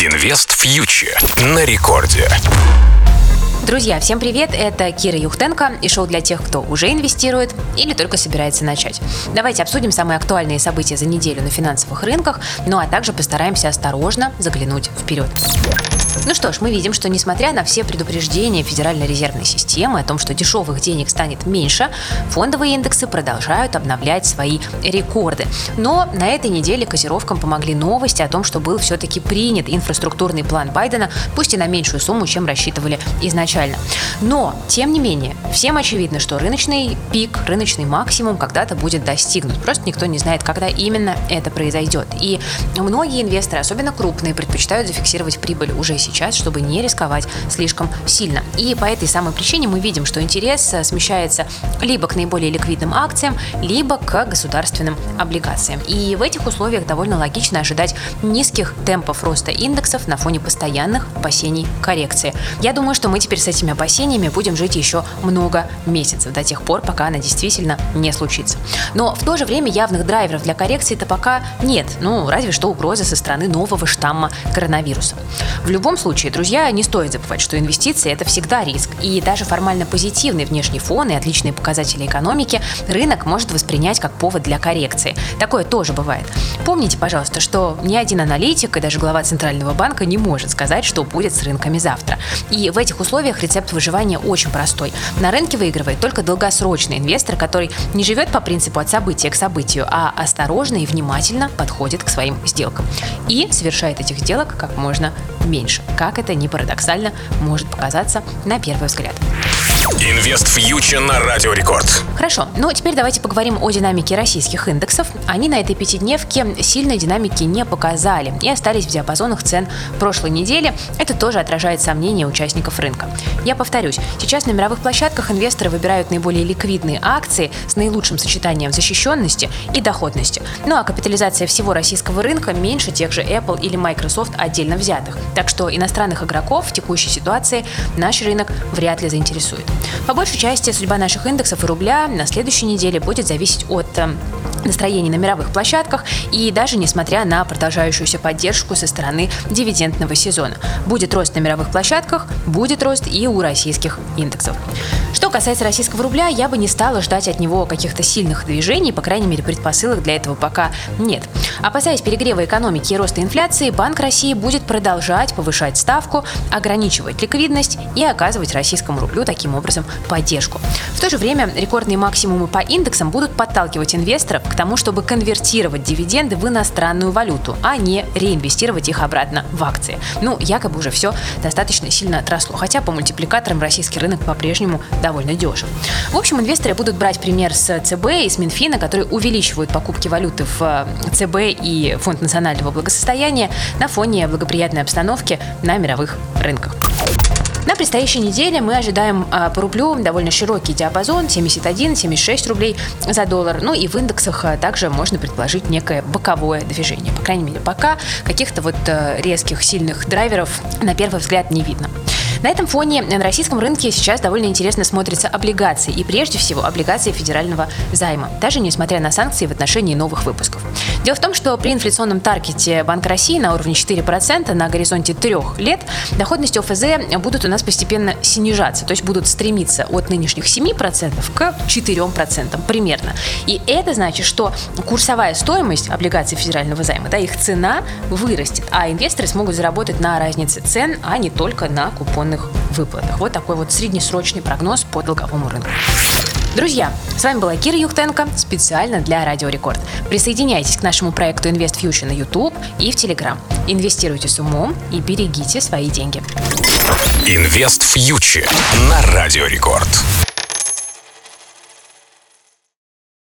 Инвест фьючер на рекорде. Друзья, всем привет! Это Кира Юхтенко и шоу для тех, кто уже инвестирует или только собирается начать. Давайте обсудим самые актуальные события за неделю на финансовых рынках, ну а также постараемся осторожно заглянуть вперед. Ну что ж, мы видим, что несмотря на все предупреждения Федеральной резервной системы о том, что дешевых денег станет меньше, фондовые индексы продолжают обновлять свои рекорды. Но на этой неделе котировкам помогли новости о том, что был все-таки принят инфраструктурный план Байдена, пусть и на меньшую сумму, чем рассчитывали изначально. Но, тем не менее, всем очевидно, что рыночный пик, рыночный максимум когда-то будет достигнут. Просто никто не знает, когда именно это произойдет. И многие инвесторы, особенно крупные, предпочитают зафиксировать прибыль уже сейчас сейчас, чтобы не рисковать слишком сильно. И по этой самой причине мы видим, что интерес э, смещается либо к наиболее ликвидным акциям, либо к государственным облигациям. И в этих условиях довольно логично ожидать низких темпов роста индексов на фоне постоянных опасений коррекции. Я думаю, что мы теперь с этими опасениями будем жить еще много месяцев, до тех пор, пока она действительно не случится. Но в то же время явных драйверов для коррекции-то пока нет, ну, разве что угроза со стороны нового штамма коронавируса. В любом случае, друзья, не стоит забывать, что инвестиции – это всегда риск. И даже формально позитивный внешний фон и отличные показатели экономики рынок может воспринять как повод для коррекции. Такое тоже бывает. Помните, пожалуйста, что ни один аналитик и даже глава Центрального банка не может сказать, что будет с рынками завтра. И в этих условиях рецепт выживания очень простой. На рынке выигрывает только долгосрочный инвестор, который не живет по принципу от события к событию, а осторожно и внимательно подходит к своим сделкам. И совершает этих сделок как можно меньше как это ни парадоксально может показаться на первый взгляд. Инвест фьючер на Радио Рекорд. Хорошо, ну теперь давайте поговорим о динамике российских индексов. Они на этой пятидневке сильной динамики не показали и остались в диапазонах цен прошлой недели. Это тоже отражает сомнения участников рынка. Я повторюсь, сейчас на мировых площадках инвесторы выбирают наиболее ликвидные акции с наилучшим сочетанием защищенности и доходности. Ну а капитализация всего российского рынка меньше тех же Apple или Microsoft отдельно взятых. Так что иностранных игроков в текущей ситуации наш рынок вряд ли заинтересует. По большей части судьба наших индексов и рубля на следующей неделе будет зависеть от э, настроений на мировых площадках и даже несмотря на продолжающуюся поддержку со стороны дивидендного сезона. Будет рост на мировых площадках, будет рост и у российских индексов. Что касается российского рубля, я бы не стала ждать от него каких-то сильных движений, по крайней мере, предпосылок для этого пока нет. Опасаясь перегрева экономики и роста инфляции, Банк России будет продолжать повышать ставку, ограничивать ликвидность и оказывать российскому рублю таким образом поддержку. В то же время рекордные максимумы по индексам будут подталкивать инвесторов к тому, чтобы конвертировать дивиденды в иностранную валюту, а не реинвестировать их обратно в акции. Ну, якобы уже все достаточно сильно отросло, хотя по мультипликаторам российский рынок по-прежнему довольно дешев. В общем, инвесторы будут брать пример с ЦБ и с Минфина, которые увеличивают покупки валюты в э, ЦБ и Фонд национального благосостояния на фоне благоприятной обстановки на мировых рынках. На предстоящей неделе мы ожидаем а, по рублю довольно широкий диапазон 71-76 рублей за доллар. Ну и в индексах а, также можно предположить некое боковое движение. По крайней мере, пока каких-то вот а, резких, сильных драйверов на первый взгляд не видно. На этом фоне на российском рынке сейчас довольно интересно смотрятся облигации, и прежде всего облигации федерального займа, даже несмотря на санкции в отношении новых выпусков. Дело в том, что при инфляционном таргете Банка России на уровне 4% на горизонте трех лет доходности ОФЗ будут у нас постепенно снижаться, то есть будут стремиться от нынешних 7% к 4% примерно. И это значит, что курсовая стоимость облигаций федерального займа, да, их цена вырастет, а инвесторы смогут заработать на разнице цен, а не только на купонных выплатах. Вот такой вот среднесрочный прогноз по долговому рынку. Друзья, с вами была Кира Юхтенко специально для Радио Рекорд. Присоединяйтесь к нашему проекту Invest Future на YouTube и в Telegram. Инвестируйте с умом и берегите свои деньги. Инвест Фьючер на Радио Рекорд.